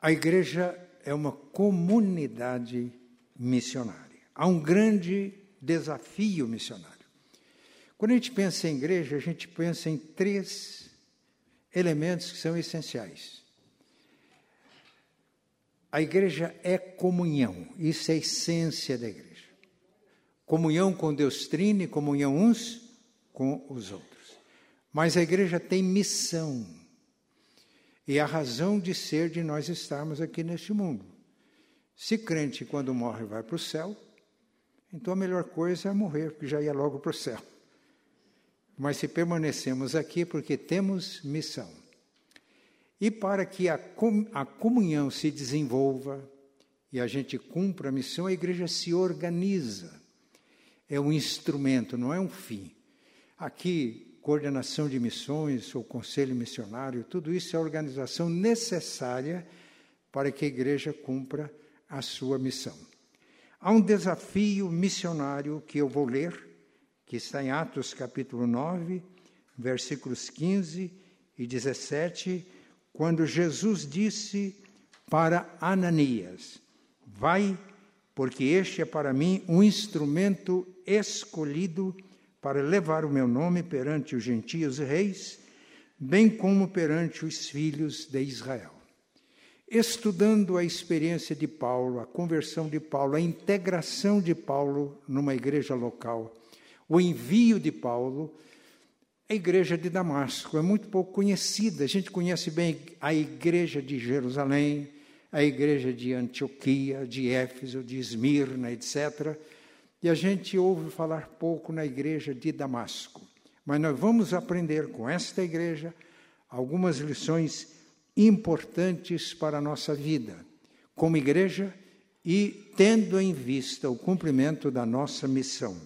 A igreja é uma comunidade missionária. Há um grande desafio missionário. Quando a gente pensa em igreja, a gente pensa em três elementos que são essenciais. A igreja é comunhão, isso é a essência da igreja. Comunhão com Deus Trino e comunhão uns com os outros. Mas a igreja tem missão. E a razão de ser de nós estarmos aqui neste mundo. Se crente, quando morre, vai para o céu, então a melhor coisa é morrer, porque já ia logo para o céu. Mas se permanecemos aqui, porque temos missão. E para que a, a comunhão se desenvolva e a gente cumpra a missão, a igreja se organiza. É um instrumento, não é um fim. Aqui, coordenação de missões, ou conselho missionário, tudo isso é a organização necessária para que a igreja cumpra a sua missão. Há um desafio missionário que eu vou ler, que está em Atos capítulo 9, versículos 15 e 17, quando Jesus disse para Ananias: Vai, porque este é para mim um instrumento escolhido para levar o meu nome perante os gentios e reis, bem como perante os filhos de Israel. Estudando a experiência de Paulo, a conversão de Paulo, a integração de Paulo numa igreja local, o envio de Paulo, a igreja de Damasco é muito pouco conhecida. A gente conhece bem a igreja de Jerusalém, a igreja de Antioquia, de Éfeso, de Esmirna, etc. E a gente ouve falar pouco na igreja de Damasco. Mas nós vamos aprender com esta igreja algumas lições importantes para a nossa vida, como igreja e tendo em vista o cumprimento da nossa missão.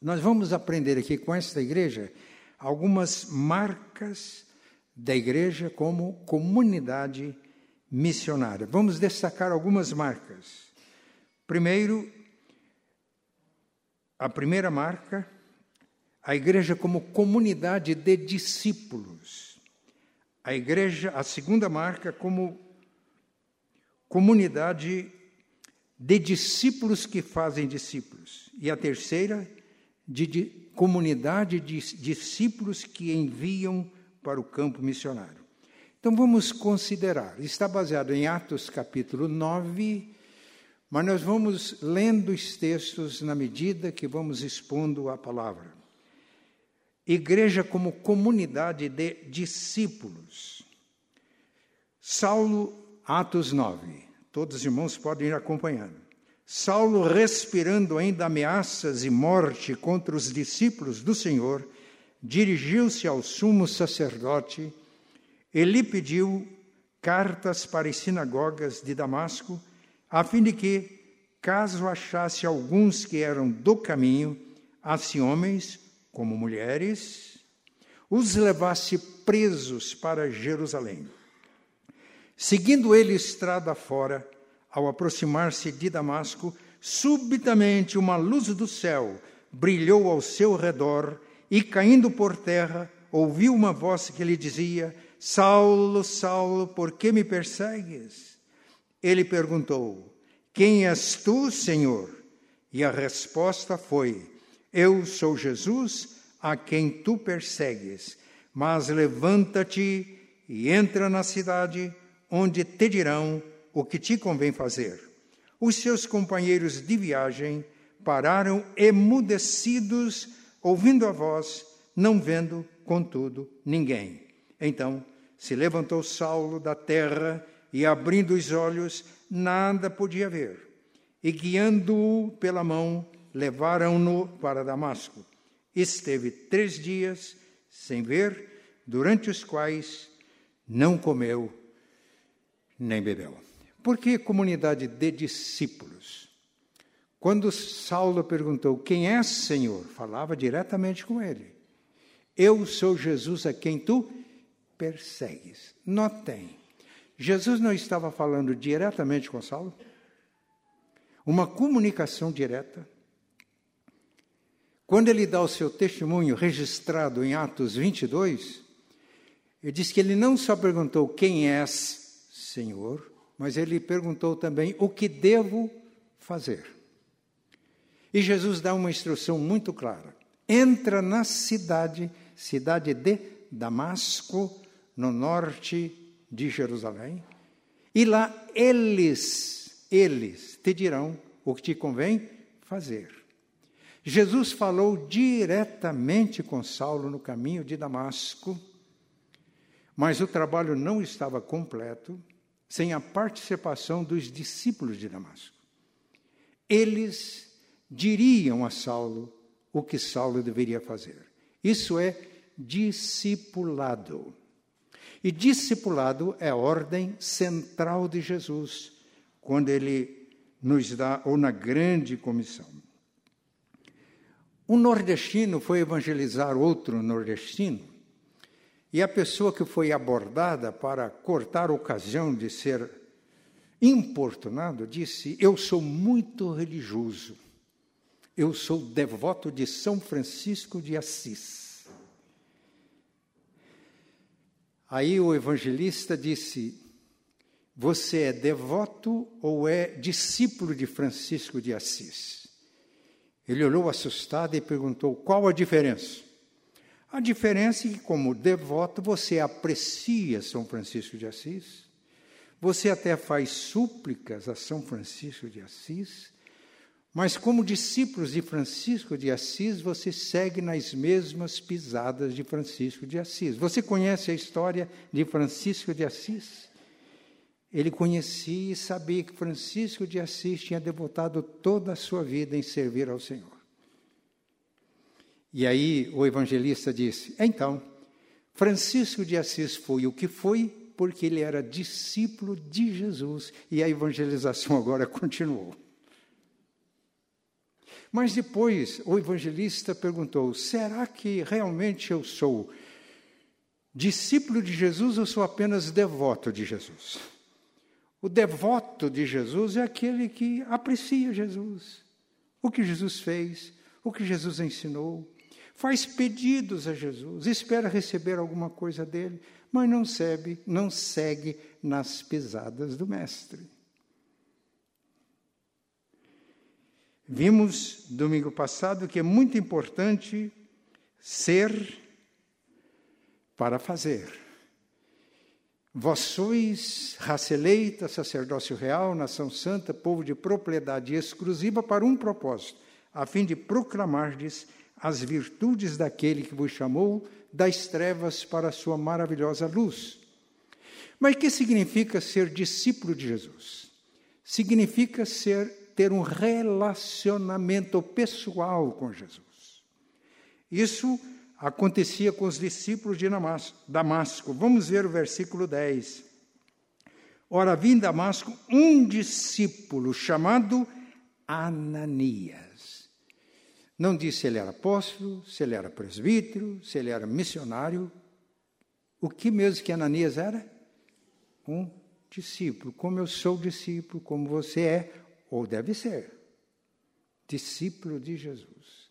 Nós vamos aprender aqui com esta igreja algumas marcas da igreja como comunidade missionária. Vamos destacar algumas marcas. Primeiro, a primeira marca, a igreja como comunidade de discípulos. A igreja, a segunda marca como comunidade de discípulos que fazem discípulos. E a terceira, de, de comunidade de discípulos que enviam para o campo missionário. Então vamos considerar, está baseado em Atos capítulo 9, mas nós vamos lendo os textos na medida que vamos expondo a palavra. Igreja como comunidade de discípulos. Saulo, Atos 9. Todos os irmãos podem ir acompanhando. Saulo, respirando ainda ameaças e morte contra os discípulos do Senhor, dirigiu-se ao sumo sacerdote e lhe pediu cartas para as sinagogas de Damasco, a fim de que, caso achasse alguns que eram do caminho, assim homens como mulheres, os levasse presos para Jerusalém. Seguindo ele estrada fora, ao aproximar-se de Damasco, subitamente uma luz do céu brilhou ao seu redor e, caindo por terra, ouviu uma voz que lhe dizia: Saulo, Saulo, por que me persegues? Ele perguntou: Quem és tu, Senhor? E a resposta foi: Eu sou Jesus, a quem tu persegues. Mas levanta-te e entra na cidade, onde te dirão o que te convém fazer. Os seus companheiros de viagem pararam emudecidos, ouvindo a voz, não vendo, contudo, ninguém. Então se levantou Saulo da terra e, abrindo os olhos, nada podia ver. E, guiando-o pela mão, levaram-no para Damasco. Esteve três dias sem ver, durante os quais não comeu nem bebeu. Por que comunidade de discípulos? Quando Saulo perguntou: Quem és, Senhor? Falava diretamente com ele. Eu sou Jesus a quem tu persegues. Notem, Jesus não estava falando diretamente com Saulo? Uma comunicação direta. Quando ele dá o seu testemunho registrado em Atos 22, ele diz que ele não só perguntou quem és, Senhor, mas ele perguntou também: O que devo fazer? E Jesus dá uma instrução muito clara: entra na cidade, cidade de Damasco, no norte de Jerusalém, e lá eles, eles te dirão o que te convém fazer. Jesus falou diretamente com Saulo no caminho de Damasco, mas o trabalho não estava completo sem a participação dos discípulos de Damasco. Eles diriam a Saulo o que Saulo deveria fazer. Isso é discipulado. E discipulado é a ordem central de Jesus, quando ele nos dá, ou na grande comissão. Um nordestino foi evangelizar outro nordestino, e a pessoa que foi abordada para cortar a ocasião de ser importunado disse: Eu sou muito religioso, eu sou devoto de São Francisco de Assis. Aí o evangelista disse: Você é devoto ou é discípulo de Francisco de Assis? Ele olhou assustado e perguntou: Qual a diferença? A diferença é que, como devoto, você aprecia São Francisco de Assis, você até faz súplicas a São Francisco de Assis, mas, como discípulos de Francisco de Assis, você segue nas mesmas pisadas de Francisco de Assis. Você conhece a história de Francisco de Assis? Ele conhecia e sabia que Francisco de Assis tinha devotado toda a sua vida em servir ao Senhor. E aí o evangelista disse: então, Francisco de Assis foi o que foi porque ele era discípulo de Jesus. E a evangelização agora continuou. Mas depois o evangelista perguntou: será que realmente eu sou discípulo de Jesus ou sou apenas devoto de Jesus? O devoto de Jesus é aquele que aprecia Jesus, o que Jesus fez, o que Jesus ensinou, faz pedidos a Jesus, espera receber alguma coisa dele, mas não segue, não segue nas pisadas do Mestre. Vimos domingo passado que é muito importante ser para fazer. Vós sois raça eleita, sacerdócio real, nação santa, povo de propriedade exclusiva para um propósito, a fim de proclamardes as virtudes daquele que vos chamou das trevas para a sua maravilhosa luz. Mas que significa ser discípulo de Jesus? Significa ser ter um relacionamento pessoal com Jesus. Isso acontecia com os discípulos de Damasco. Vamos ver o versículo 10. Ora, havia em Damasco um discípulo chamado Ananias. Não disse se ele era apóstolo, se ele era presbítero, se ele era missionário. O que mesmo que Ananias era? Um discípulo. Como eu sou discípulo, como você é, ou deve ser, discípulo de Jesus.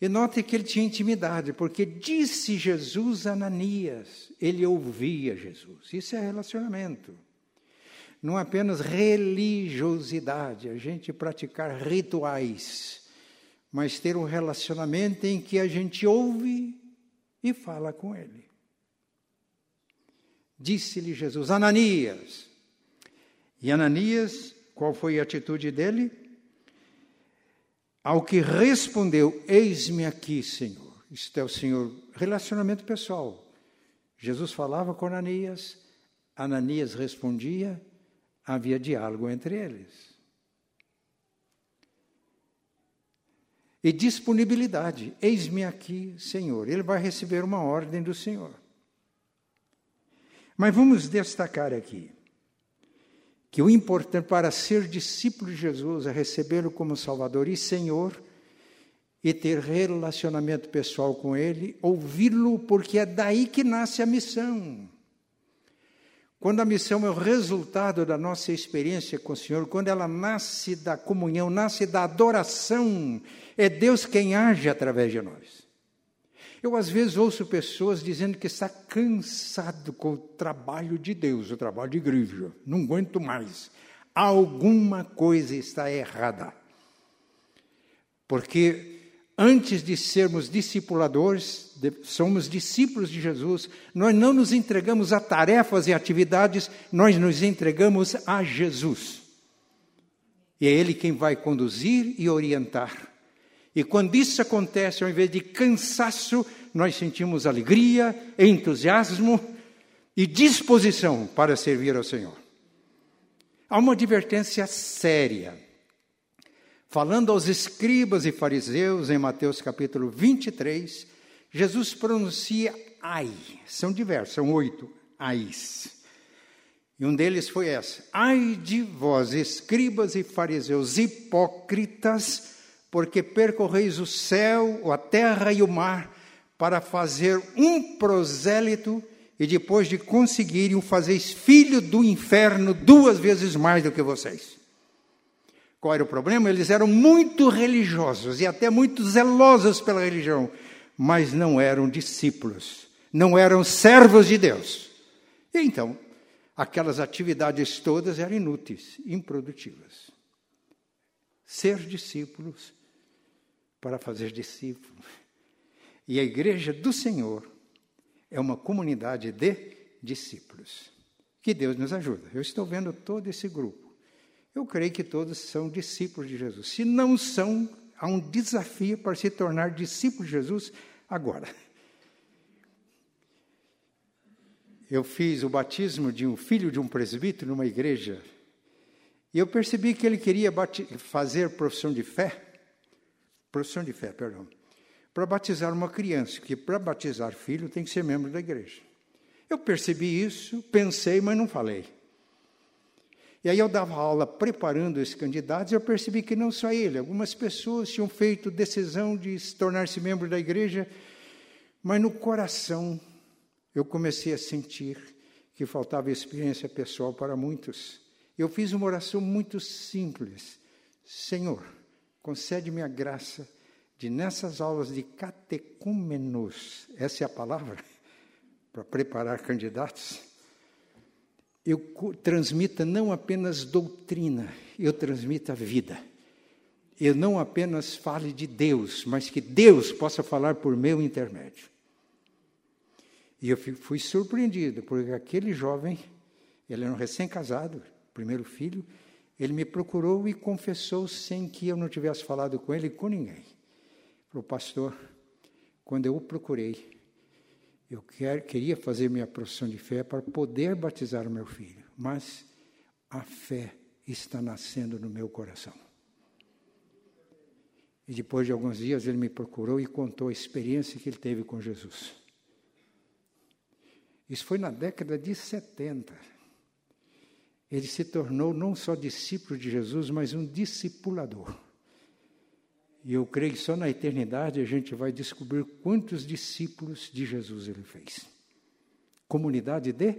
E note que ele tinha intimidade, porque disse Jesus a Ananias, ele ouvia Jesus. Isso é relacionamento. Não é apenas religiosidade, a gente praticar rituais, mas ter um relacionamento em que a gente ouve e fala com ele. Disse-lhe Jesus, Ananias. E Ananias qual foi a atitude dele? Ao que respondeu: Eis-me aqui, Senhor. Isto é o Senhor, relacionamento pessoal. Jesus falava com Ananias, Ananias respondia, havia diálogo entre eles. E disponibilidade: Eis-me aqui, Senhor. Ele vai receber uma ordem do Senhor. Mas vamos destacar aqui que o importante para ser discípulo de Jesus é recebê-lo como Salvador e Senhor e ter relacionamento pessoal com Ele, ouvi-lo, porque é daí que nasce a missão. Quando a missão é o resultado da nossa experiência com o Senhor, quando ela nasce da comunhão, nasce da adoração, é Deus quem age através de nós. Eu, às vezes, ouço pessoas dizendo que está cansado com o trabalho de Deus, o trabalho de igreja. Não aguento mais. Alguma coisa está errada. Porque antes de sermos discipuladores, somos discípulos de Jesus, nós não nos entregamos a tarefas e atividades, nós nos entregamos a Jesus. E é Ele quem vai conduzir e orientar. E quando isso acontece, ao invés de cansaço, nós sentimos alegria, entusiasmo e disposição para servir ao Senhor. Há uma advertência séria. Falando aos escribas e fariseus, em Mateus capítulo 23, Jesus pronuncia ai. São diversos, são oito ais. E um deles foi essa: Ai de vós, escribas e fariseus hipócritas, porque percorreis o céu, a terra e o mar para fazer um prosélito e depois de conseguirem o fazeis filho do inferno duas vezes mais do que vocês. Qual era o problema? Eles eram muito religiosos e até muito zelosos pela religião, mas não eram discípulos, não eram servos de Deus. E então, aquelas atividades todas eram inúteis, improdutivas. Ser discípulos para fazer discípulos. E a igreja do Senhor é uma comunidade de discípulos. Que Deus nos ajude. Eu estou vendo todo esse grupo. Eu creio que todos são discípulos de Jesus. Se não são, há um desafio para se tornar discípulo de Jesus agora. Eu fiz o batismo de um filho de um presbítero numa igreja e eu percebi que ele queria fazer profissão de fé, profissão de fé, perdão, para batizar uma criança, que para batizar filho tem que ser membro da igreja. Eu percebi isso, pensei, mas não falei. E aí eu dava aula preparando esses candidatos e eu percebi que não só ele, algumas pessoas tinham feito decisão de se tornar-se membro da igreja, mas no coração eu comecei a sentir que faltava experiência pessoal para muitos. Eu fiz uma oração muito simples. Senhor, concede-me a graça de nessas aulas de catecúmenos, essa é a palavra, para preparar candidatos, eu transmita não apenas doutrina, eu transmita vida. Eu não apenas fale de Deus, mas que Deus possa falar por meu intermédio. E eu fui surpreendido, porque aquele jovem, ele era um recém-casado, primeiro filho, ele me procurou e confessou sem que eu não tivesse falado com ele com ninguém. Falou, pastor, quando eu o procurei, eu quer, queria fazer minha profissão de fé para poder batizar o meu filho, mas a fé está nascendo no meu coração. E depois de alguns dias ele me procurou e contou a experiência que ele teve com Jesus. Isso foi na década de 70. Ele se tornou não só discípulo de Jesus, mas um discipulador. E eu creio que só na eternidade a gente vai descobrir quantos discípulos de Jesus ele fez. Comunidade de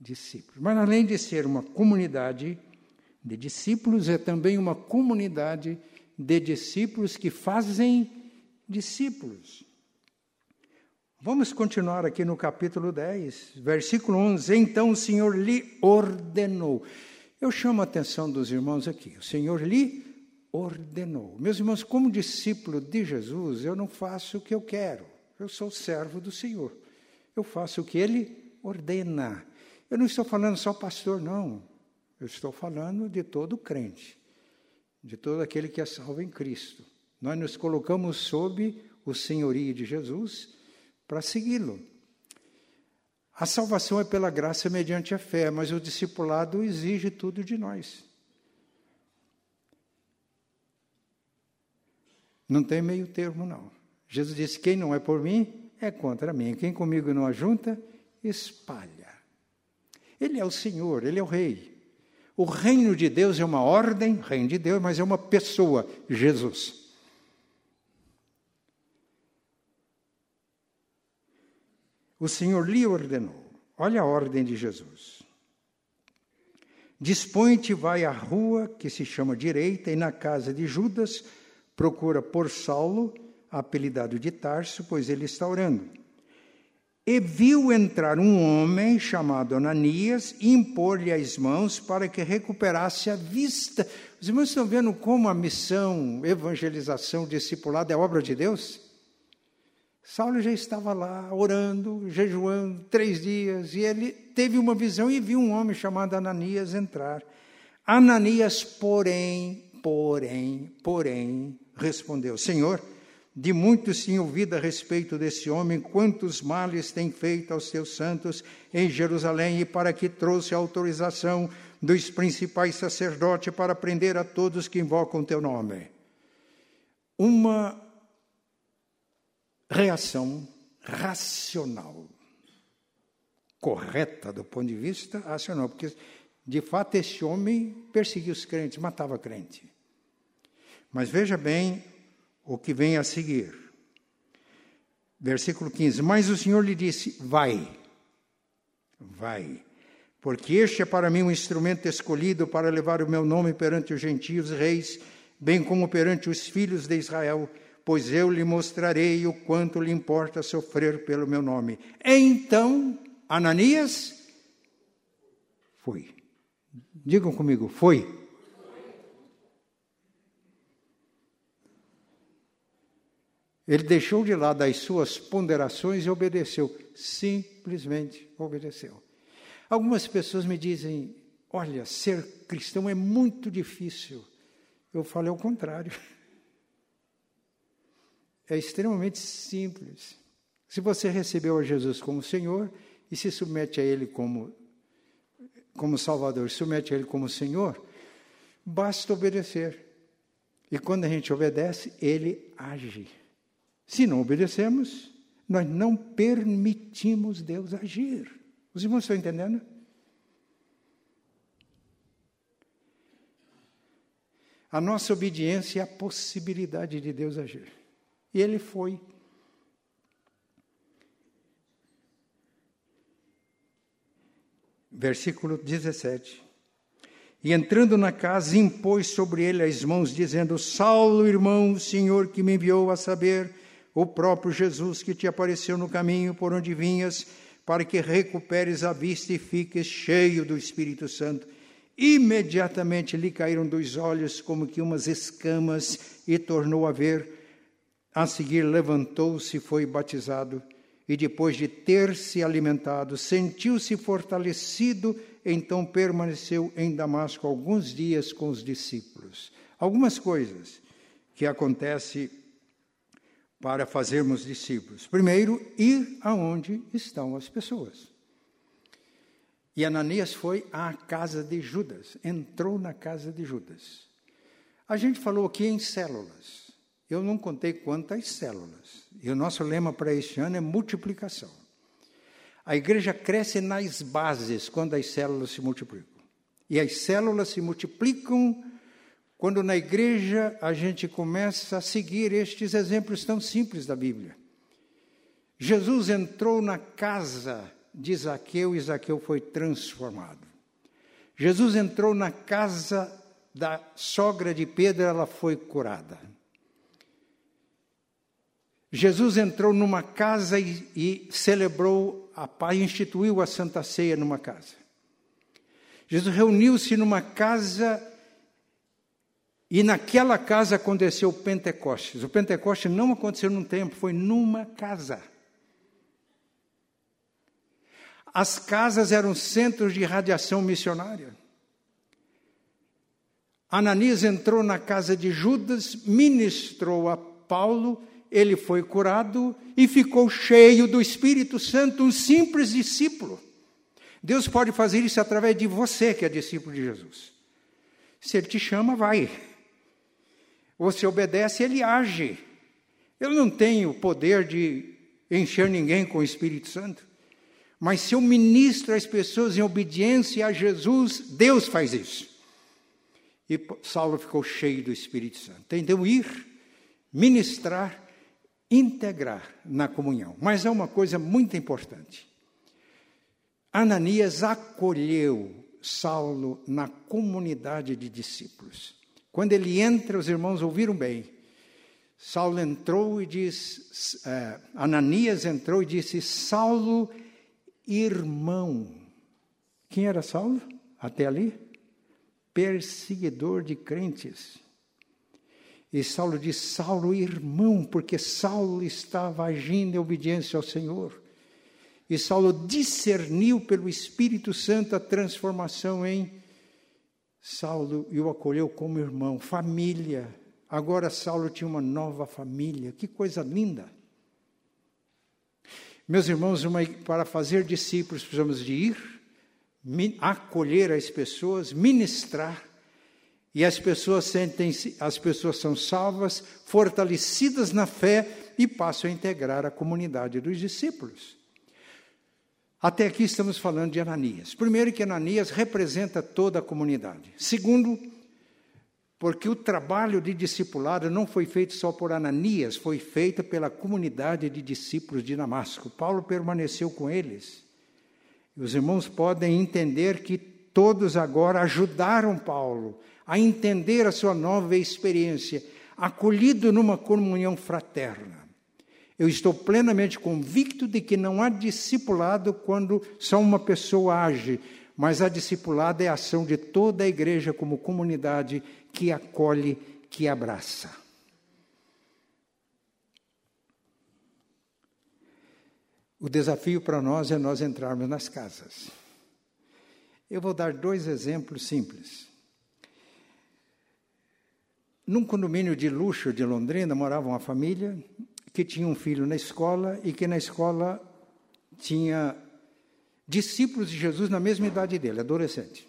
discípulos. Mas além de ser uma comunidade de discípulos, é também uma comunidade de discípulos que fazem discípulos. Vamos continuar aqui no capítulo 10, versículo 11. Então o Senhor lhe ordenou. Eu chamo a atenção dos irmãos aqui. O Senhor lhe ordenou. Meus irmãos, como discípulo de Jesus, eu não faço o que eu quero. Eu sou servo do Senhor. Eu faço o que ele ordena. Eu não estou falando só pastor, não. Eu estou falando de todo crente, de todo aquele que é salvo em Cristo. Nós nos colocamos sob o senhorio de Jesus para segui-lo. A salvação é pela graça mediante a fé, mas o discipulado exige tudo de nós. Não tem meio termo, não. Jesus disse: quem não é por mim, é contra mim. Quem comigo não ajunta, espalha. Ele é o Senhor, ele é o Rei. O reino de Deus é uma ordem, reino de Deus, mas é uma pessoa, Jesus. O Senhor lhe ordenou. Olha a ordem de Jesus. Dispõe-te, vai à rua que se chama direita, e na casa de Judas procura por Saulo, apelidado de Tarso, pois ele está orando. E viu entrar um homem chamado Ananias e impor-lhe as mãos para que recuperasse a vista. Os irmãos estão vendo como a missão, evangelização, discipulado é obra de Deus? Saulo já estava lá orando, jejuando três dias, e ele teve uma visão e viu um homem chamado Ananias entrar. Ananias, porém, porém, porém, respondeu: Senhor, de muitos tinha ouvido a respeito desse homem, quantos males tem feito aos teus santos em Jerusalém, e para que trouxe a autorização dos principais sacerdotes para prender a todos que invocam teu nome. Uma reação racional, correta do ponto de vista racional, porque de fato esse homem perseguia os crentes, matava crente. Mas veja bem o que vem a seguir. Versículo 15: Mas o Senhor lhe disse: Vai, vai, porque este é para mim um instrumento escolhido para levar o meu nome perante os gentios reis, bem como perante os filhos de Israel, pois eu lhe mostrarei o quanto lhe importa sofrer pelo meu nome. Então, Ananias foi. Digam comigo, foi. Ele deixou de lado as suas ponderações e obedeceu, simplesmente obedeceu. Algumas pessoas me dizem: olha, ser cristão é muito difícil. Eu falo ao contrário. É extremamente simples. Se você recebeu a Jesus como Senhor e se submete a Ele como, como Salvador, submete a Ele como Senhor, basta obedecer. E quando a gente obedece, Ele age. Se não obedecemos, nós não permitimos Deus agir. Os irmãos estão entendendo? A nossa obediência é a possibilidade de Deus agir. E ele foi. Versículo 17. E entrando na casa, impôs sobre ele as mãos, dizendo: Saulo, irmão, o Senhor que me enviou a saber o próprio Jesus que te apareceu no caminho por onde vinhas, para que recuperes a vista e fiques cheio do Espírito Santo. Imediatamente lhe caíram dos olhos como que umas escamas e tornou a ver. A seguir levantou-se e foi batizado. E depois de ter se alimentado, sentiu-se fortalecido, então permaneceu em Damasco alguns dias com os discípulos. Algumas coisas que acontecem para fazermos discípulos. Primeiro, ir aonde estão as pessoas. E Ananias foi à casa de Judas, entrou na casa de Judas. A gente falou aqui em células. Eu não contei quantas células. E o nosso lema para este ano é multiplicação. A igreja cresce nas bases quando as células se multiplicam. E as células se multiplicam quando na igreja a gente começa a seguir estes exemplos tão simples da Bíblia. Jesus entrou na casa de Zaqueu e Zaqueu foi transformado. Jesus entrou na casa da sogra de Pedro, ela foi curada. Jesus entrou numa casa e, e celebrou a paz, instituiu a Santa Ceia numa casa. Jesus reuniu-se numa casa e naquela casa aconteceu o Pentecostes. O Pentecostes não aconteceu num templo, foi numa casa. As casas eram centros de radiação missionária. Ananias entrou na casa de Judas, ministrou a Paulo, ele foi curado e ficou cheio do Espírito Santo, um simples discípulo. Deus pode fazer isso através de você, que é discípulo de Jesus. Se Ele te chama, vai. Você obedece, ele age. Eu não tenho poder de encher ninguém com o Espírito Santo. Mas se eu ministro as pessoas em obediência a Jesus, Deus faz isso. E Saulo ficou cheio do Espírito Santo. Entendeu? Ir, ministrar, integrar na comunhão. Mas é uma coisa muito importante. Ananias acolheu Saulo na comunidade de discípulos. Quando ele entra, os irmãos ouviram bem. Saulo entrou e disse, é, Ananias entrou e disse, Saulo, irmão. Quem era Saulo até ali? Perseguidor de crentes. E Saulo disse, Saulo, irmão, porque Saulo estava agindo em obediência ao Senhor. E Saulo discerniu pelo Espírito Santo a transformação em Saulo e o acolheu como irmão, família. Agora Saulo tinha uma nova família. Que coisa linda! Meus irmãos, uma, para fazer discípulos precisamos de ir, acolher as pessoas, ministrar, e as pessoas sentem as pessoas são salvas, fortalecidas na fé e passam a integrar a comunidade dos discípulos. Até aqui estamos falando de Ananias. Primeiro, que Ananias representa toda a comunidade. Segundo, porque o trabalho de discipulado não foi feito só por Ananias, foi feito pela comunidade de discípulos de Damasco. Paulo permaneceu com eles. Os irmãos podem entender que todos agora ajudaram Paulo a entender a sua nova experiência, acolhido numa comunhão fraterna. Eu estou plenamente convicto de que não há discipulado quando só uma pessoa age, mas a discipulado é a ação de toda a igreja como comunidade que acolhe, que abraça. O desafio para nós é nós entrarmos nas casas. Eu vou dar dois exemplos simples. Num condomínio de luxo de Londrina morava uma família que tinha um filho na escola e que na escola tinha discípulos de Jesus na mesma idade dele, adolescente,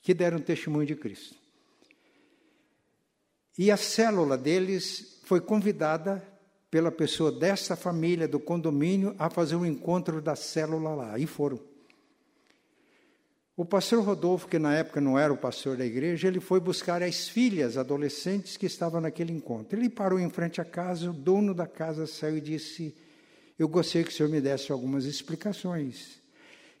que deram testemunho de Cristo. E a célula deles foi convidada pela pessoa dessa família, do condomínio, a fazer um encontro da célula lá. E foram. O pastor Rodolfo, que na época não era o pastor da igreja, ele foi buscar as filhas adolescentes que estavam naquele encontro. Ele parou em frente à casa, o dono da casa saiu e disse: Eu gostaria que o senhor me desse algumas explicações.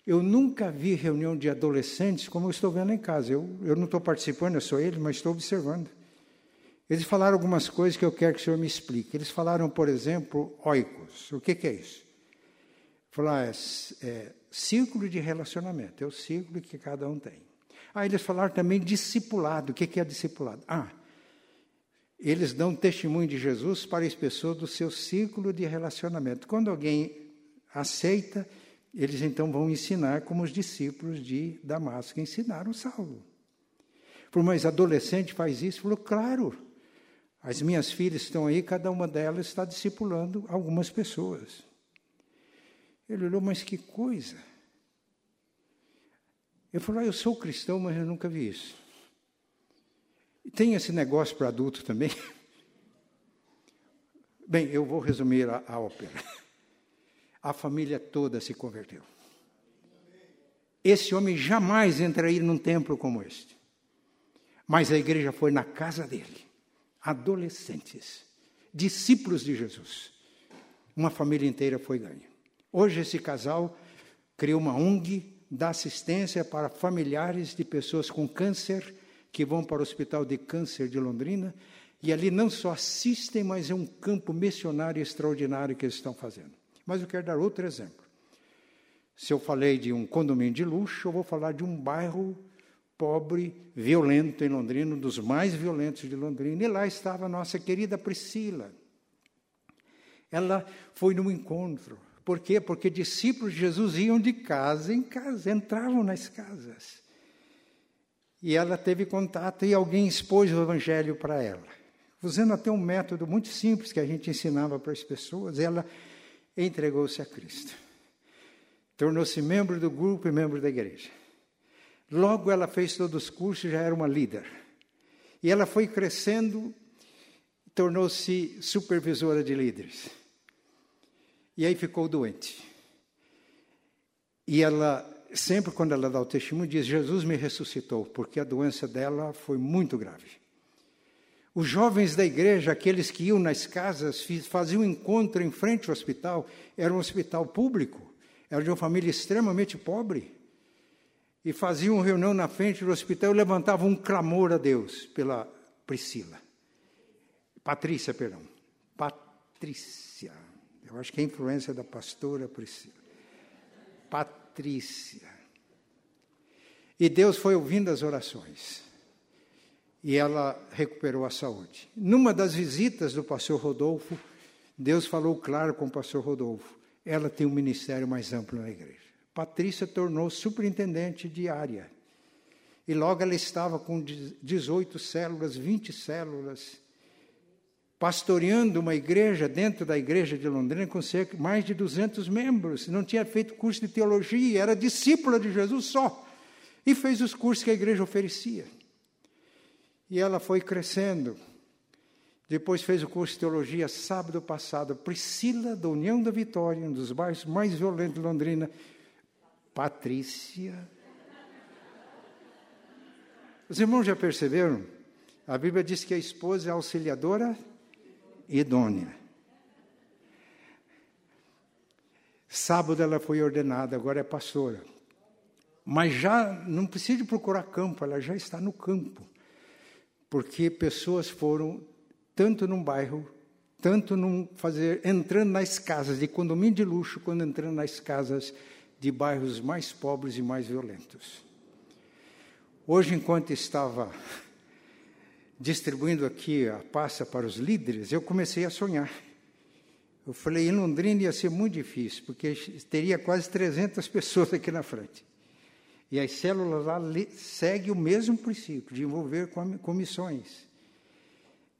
Eu nunca vi reunião de adolescentes como eu estou vendo em casa. Eu, eu não estou participando, eu sou ele, mas estou observando. Eles falaram algumas coisas que eu quero que o senhor me explique. Eles falaram, por exemplo, oikos. O que, que é isso? Falar, é, é círculo de relacionamento, é o círculo que cada um tem. Ah, eles falaram também discipulado. O que é discipulado? Ah, eles dão testemunho de Jesus para as pessoas do seu círculo de relacionamento. Quando alguém aceita, eles então vão ensinar como os discípulos de Damasco ensinaram Saulo. Por mais adolescente faz isso? Falou, claro. As minhas filhas estão aí, cada uma delas está discipulando algumas pessoas. Ele olhou, mas que coisa. Eu falei, ah, eu sou cristão, mas eu nunca vi isso. E tem esse negócio para adulto também? Bem, eu vou resumir a, a ópera. A família toda se converteu. Esse homem jamais entraria num templo como este. Mas a igreja foi na casa dele. Adolescentes, discípulos de Jesus. Uma família inteira foi ganha. Hoje esse casal criou uma ONG, dá assistência para familiares de pessoas com câncer que vão para o Hospital de Câncer de Londrina e ali não só assistem, mas é um campo missionário extraordinário que eles estão fazendo. Mas eu quero dar outro exemplo. Se eu falei de um condomínio de luxo, eu vou falar de um bairro pobre, violento em Londrina, um dos mais violentos de Londrina. E lá estava a nossa querida Priscila. Ela foi num encontro por quê? Porque discípulos de Jesus iam de casa em casa, entravam nas casas. E ela teve contato e alguém expôs o evangelho para ela. Usando até um método muito simples que a gente ensinava para as pessoas, ela entregou-se a Cristo. Tornou-se membro do grupo e membro da igreja. Logo ela fez todos os cursos, já era uma líder. E ela foi crescendo, tornou-se supervisora de líderes. E aí ficou doente. E ela, sempre quando ela dá o testemunho, diz: Jesus me ressuscitou, porque a doença dela foi muito grave. Os jovens da igreja, aqueles que iam nas casas, faziam encontro em frente ao hospital, era um hospital público, era de uma família extremamente pobre. E faziam uma reunião na frente do hospital e levantavam um clamor a Deus pela Priscila. Patrícia, perdão. Patrícia. Eu acho que é influência da pastora Priscila. Patrícia. E Deus foi ouvindo as orações. E ela recuperou a saúde. Numa das visitas do pastor Rodolfo, Deus falou claro com o pastor Rodolfo. Ela tem um ministério mais amplo na igreja. Patrícia tornou superintendente de área. E logo ela estava com 18 células, 20 células, pastoreando uma igreja dentro da igreja de Londrina com cerca mais de 200 membros. Não tinha feito curso de teologia, era discípula de Jesus só. E fez os cursos que a igreja oferecia. E ela foi crescendo. Depois fez o curso de teologia sábado passado. Priscila, da União da Vitória, um dos bairros mais violentos de Londrina. Patrícia. Os irmãos já perceberam? A Bíblia diz que a esposa é auxiliadora idônea. Sábado ela foi ordenada, agora é pastora. Mas já não precisa procurar campo, ela já está no campo. Porque pessoas foram tanto num bairro, tanto num fazer entrando nas casas de condomínio de luxo, quando entrando nas casas de bairros mais pobres e mais violentos. Hoje, enquanto estava distribuindo aqui a pasta para os líderes, eu comecei a sonhar. Eu falei, em Londrina ia ser muito difícil, porque teria quase 300 pessoas aqui na frente. E as células lá seguem o mesmo princípio, de envolver comissões.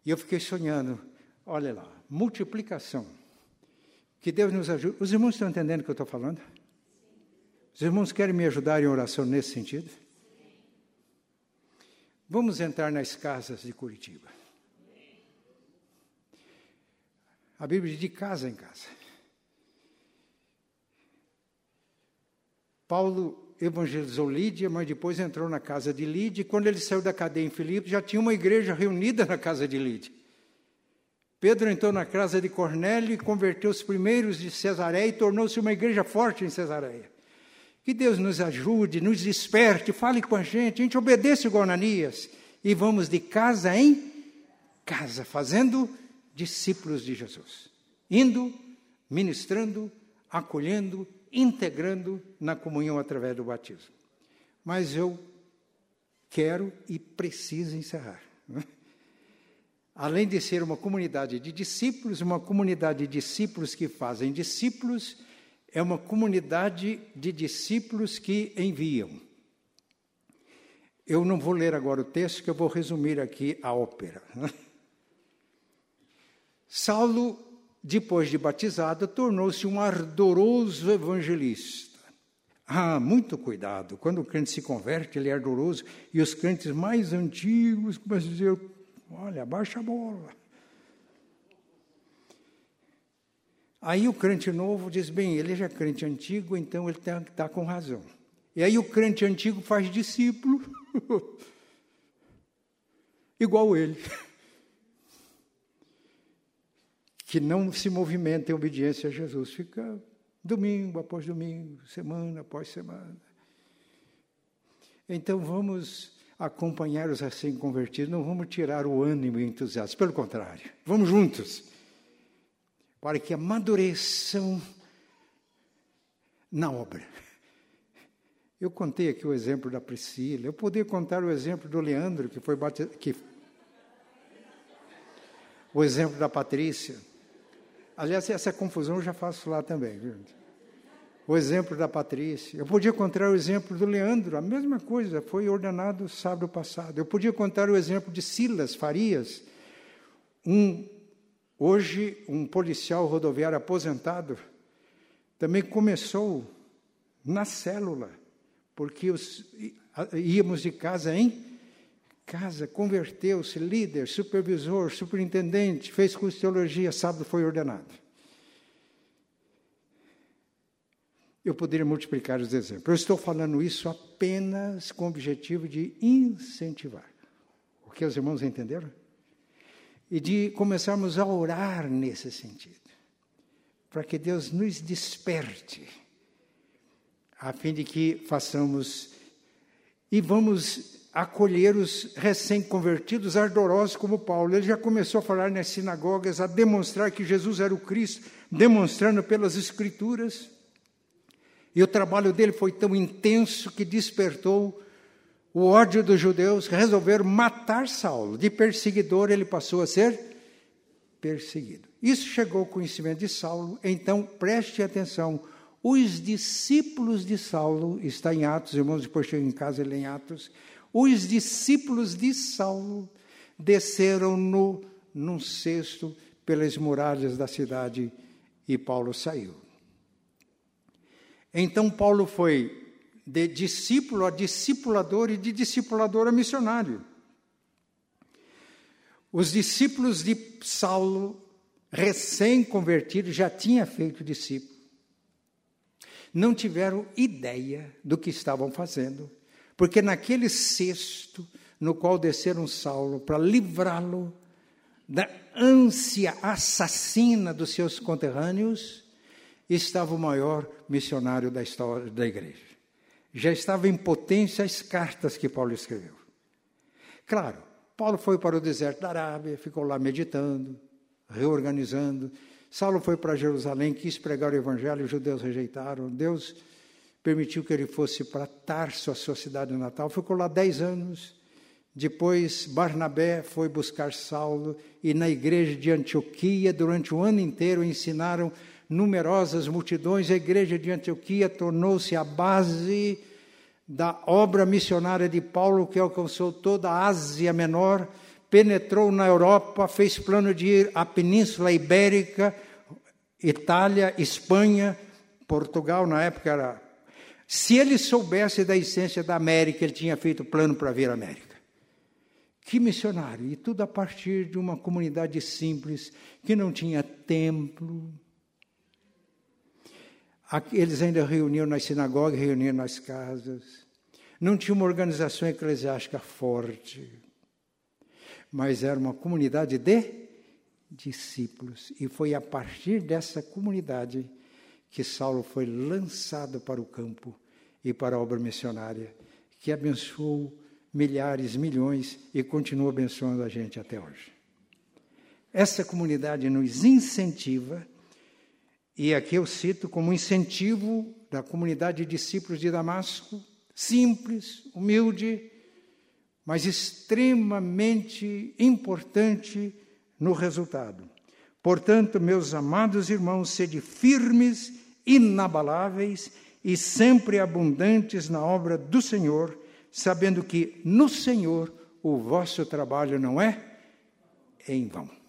E eu fiquei sonhando, olha lá, multiplicação. Que Deus nos ajude. Os irmãos estão entendendo o que eu estou falando? Os irmãos querem me ajudar em oração nesse sentido? Vamos entrar nas casas de Curitiba. A Bíblia diz de casa em casa. Paulo evangelizou Lídia, mas depois entrou na casa de Lídia. E quando ele saiu da cadeia em Filipe, já tinha uma igreja reunida na casa de Lídia. Pedro entrou na casa de Cornélio e converteu os primeiros de Cesareia e tornou-se uma igreja forte em Cesareia. Que Deus nos ajude, nos desperte, fale com a gente, a gente obedece igual Ananias e vamos de casa em casa, fazendo discípulos de Jesus, indo, ministrando, acolhendo, integrando na comunhão através do batismo. Mas eu quero e preciso encerrar. Além de ser uma comunidade de discípulos, uma comunidade de discípulos que fazem discípulos, é uma comunidade de discípulos que enviam. Eu não vou ler agora o texto, que eu vou resumir aqui a ópera. Saulo, depois de batizado, tornou-se um ardoroso evangelista. Ah, muito cuidado. Quando o crente se converte, ele é ardoroso. E os crentes mais antigos começam a dizer: olha, baixa a bola. Aí o crente novo diz: bem, ele já é crente antigo, então ele está tá com razão. E aí o crente antigo faz discípulo, igual ele, que não se movimenta em obediência a Jesus, fica domingo após domingo, semana após semana. Então vamos acompanhar os recém-convertidos, não vamos tirar o ânimo e o entusiasmo, pelo contrário, vamos juntos para que amadureçam na obra. Eu contei aqui o exemplo da Priscila, eu poderia contar o exemplo do Leandro, que foi batizado, que... o exemplo da Patrícia. Aliás, essa confusão eu já faço lá também. Viu? O exemplo da Patrícia. Eu podia contar o exemplo do Leandro, a mesma coisa, foi ordenado sábado passado. Eu podia contar o exemplo de Silas Farias, um Hoje, um policial rodoviário aposentado também começou na célula, porque os, íamos de casa em casa, converteu-se, líder, supervisor, superintendente, fez curso de teologia, sábado foi ordenado. Eu poderia multiplicar os exemplos. Eu estou falando isso apenas com o objetivo de incentivar. O que os irmãos entenderam? E de começarmos a orar nesse sentido, para que Deus nos desperte, a fim de que façamos e vamos acolher os recém-convertidos ardorosos como Paulo. Ele já começou a falar nas sinagogas, a demonstrar que Jesus era o Cristo, demonstrando pelas Escrituras. E o trabalho dele foi tão intenso que despertou o ódio dos judeus, resolveram matar Saulo. De perseguidor, ele passou a ser perseguido. Isso chegou ao conhecimento de Saulo, então preste atenção. Os discípulos de Saulo, está em Atos, irmãos, depois chega em casa, ele em Atos os discípulos de Saulo desceram no, num cesto pelas muralhas da cidade e Paulo saiu. Então Paulo foi de discípulo a discipulador e de discipulador a missionário. Os discípulos de Saulo, recém-convertidos, já tinham feito discípulo. Não tiveram ideia do que estavam fazendo porque naquele cesto no qual desceram Saulo para livrá-lo da ânsia assassina dos seus conterrâneos, estava o maior missionário da história da igreja. Já estava em potência as cartas que Paulo escreveu. Claro, Paulo foi para o deserto da Arábia, ficou lá meditando, reorganizando. Saulo foi para Jerusalém, quis pregar o evangelho, os judeus rejeitaram. Deus permitiu que ele fosse para Tarso, a sua cidade natal. Ficou lá dez anos. Depois, Barnabé foi buscar Saulo e na igreja de Antioquia, durante o ano inteiro, ensinaram numerosas multidões. A igreja de Antioquia tornou-se a base da obra missionária de Paulo, que alcançou toda a Ásia Menor, penetrou na Europa, fez plano de ir à Península Ibérica, Itália, Espanha, Portugal, na época era se ele soubesse da essência da América, ele tinha feito plano para vir à América. Que missionário! E tudo a partir de uma comunidade simples, que não tinha templo. Eles ainda reuniam nas sinagogas, reuniam nas casas. Não tinha uma organização eclesiástica forte. Mas era uma comunidade de discípulos. E foi a partir dessa comunidade que Saulo foi lançado para o campo e para a obra missionária, que abençoou milhares, milhões e continua abençoando a gente até hoje. Essa comunidade nos incentiva, e aqui eu cito como incentivo da comunidade de discípulos de Damasco, simples, humilde, mas extremamente importante no resultado. Portanto, meus amados irmãos, sede firmes inabaláveis e sempre abundantes na obra do Senhor, sabendo que no Senhor o vosso trabalho não é em vão.